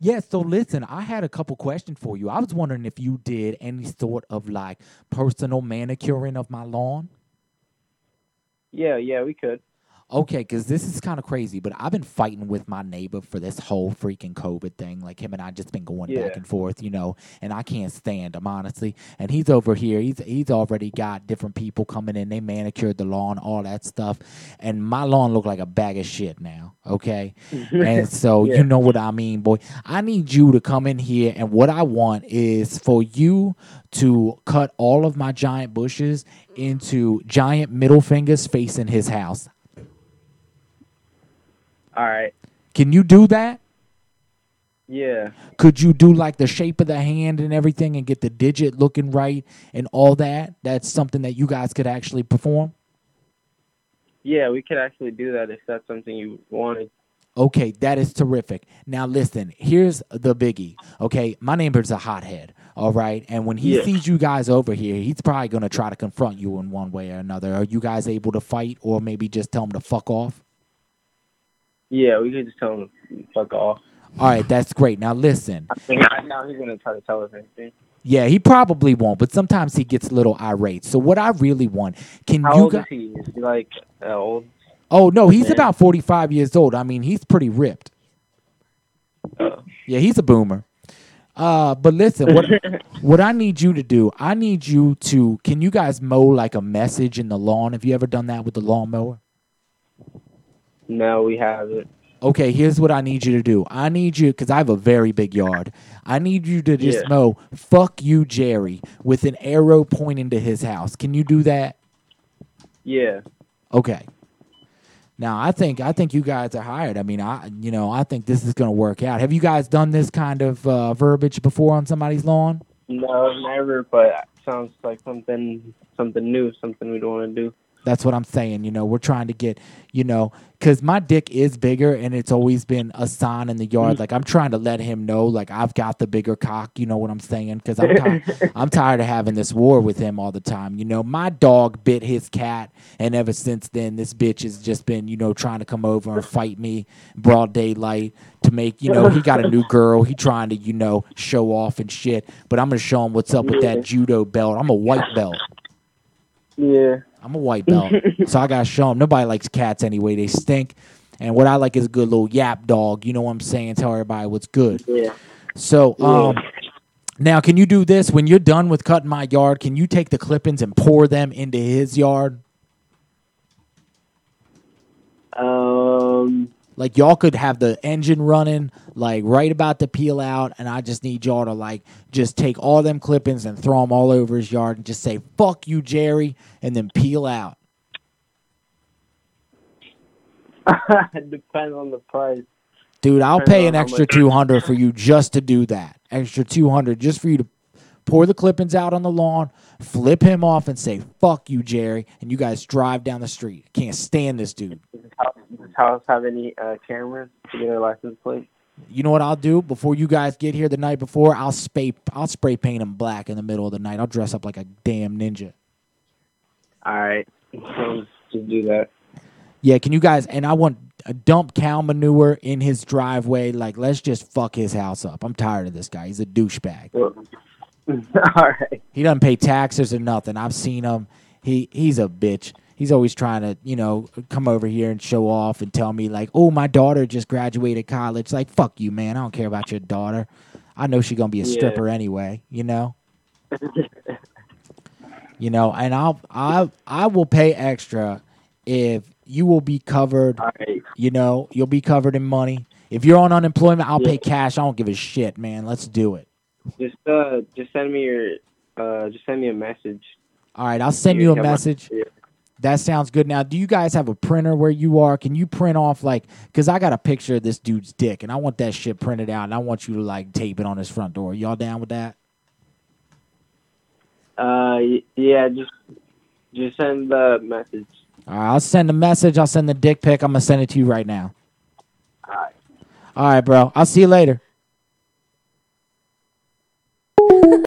Yeah, so listen, I had a couple questions for you. I was wondering if you did any sort of like personal manicuring of my lawn. Yeah, yeah, we could. Okay, because this is kind of crazy, but I've been fighting with my neighbor for this whole freaking COVID thing. Like him and I just been going Yeah. back and forth, you know, and I can't stand him honestly. And he's over here. He's he's already got different people coming in. They manicured the lawn, all that stuff, and my lawn looked like a bag of shit now. Okay, and so Yeah. you know what I mean, boy. I need you to come in here, and what I want is for you to cut all of my giant bushes into giant middle fingers facing his house. All right. Can you do that? Yeah. Could you do like the shape of the hand and everything and get the digit looking right and all that? That's something that you guys could actually perform? Yeah, we could actually do that if that's something you wanted. Okay, that is terrific. Now listen, here's the biggie. Okay, my neighbor's a hothead. All right, and when he Yeah. sees you guys over here, he's probably gonna try to confront you in one way or another. Are you guys able to fight, or maybe just tell him to fuck off? Yeah, we could just tell him to fuck off. All right, that's great. Now listen, I think now he's gonna try to tell us anything. yeah, he probably won't, but sometimes he gets a little irate. So what I really want, can How you old guys? is he? Is he like uh, old? Oh no, he's Man. about forty-five years old. I mean, he's pretty ripped. Oh. Yeah, he's a boomer. Uh, but listen, what what I need you to do, I need you to. Can you guys mow like a message in the lawn? Have you ever done that with the lawnmower? No, we haven't. Okay, here's what I need you to do. I need you because I have a very big yard. I need you to just Yeah. mow "fuck you, Jerry" with an arrow pointing to his house. Can you do that? Yeah. Okay. Now I think I think you guys are hired. I mean, I you know I think this is going to work out. Have you guys done this kind of uh, verbiage before on somebody's lawn? No, never. But sounds like something something new, something we don't want to do. That's what I'm saying. You know, we're trying to get, you know, because my dick is bigger and it's always been a sign in the yard. Mm. Like I'm trying to let him know, like I've got the bigger cock. You know what I'm saying? Because I'm tired. I'm tired of having this war with him all the time. You know, my dog bit his cat, and ever since then, this bitch has just been, you know, trying to come over and fight me broad daylight to make, you know, he got a new girl. He trying to, you know, show off and shit. But I'm gonna show him what's up with that judo belt. I'm a white belt. Yeah. I'm a white belt, so I gotta show them. Nobody likes cats anyway; they stink. And what I like is a good little yap dog. You know what I'm saying? Tell everybody what's good. Yeah. So, um, now can you do this when you're done with cutting my yard? Can you take the clippings and pour them into his yard? Um. Like y'all could have the engine running, like right about to peel out, and I just need y'all to like just take all them clippings and throw them all over his yard and just say "fuck you, Jerry," and then peel out. depends on the price. Dude, I'll Depends pay an extra two hundred for you just to do that. Extra two hundred just for you to pour the clippings out on the lawn, flip him off, and say "fuck you, Jerry," and you guys drive down the street. Can't stand this dude. House, does this house have any uh, cameras to get a license plate? You know what I'll do before you guys get here the night before? I'll spray I'll spray paint him black in the middle of the night. I'll dress up like a damn ninja. All right. So just do that. Yeah, can you guys? And I want a dump cow manure in his driveway. Like, let's just fuck his house up. I'm tired of this guy. He's a douchebag. All right. He doesn't pay taxes or nothing. I've seen him. He he's a bitch. He's always trying to, you know, come over here and show off and tell me like, "Oh, my daughter just graduated college." Like, fuck you, man. I don't care about your daughter. I know she's gonna be a Yeah. stripper anyway. You know. you know, and I'll I I will pay extra if you will be covered. All right. You know, you'll be covered in money. If you're on unemployment, I'll Yeah. pay cash. I don't give a shit, man. Let's do it. Just uh, just send me your uh, just send me a message. All right, I'll send Yeah, you a message. That sounds good. Now, do you guys have a printer where you are? Can you print off like? Because I got a picture of this dude's dick, and I want that shit printed out, and I want you to like tape it on his front door. Y'all down with that? Uh, yeah, just just send the message. All right, I'll send a message. I'll send the dick pic. I'm gonna send it to you right now. All right. All right, bro. I'll see you later.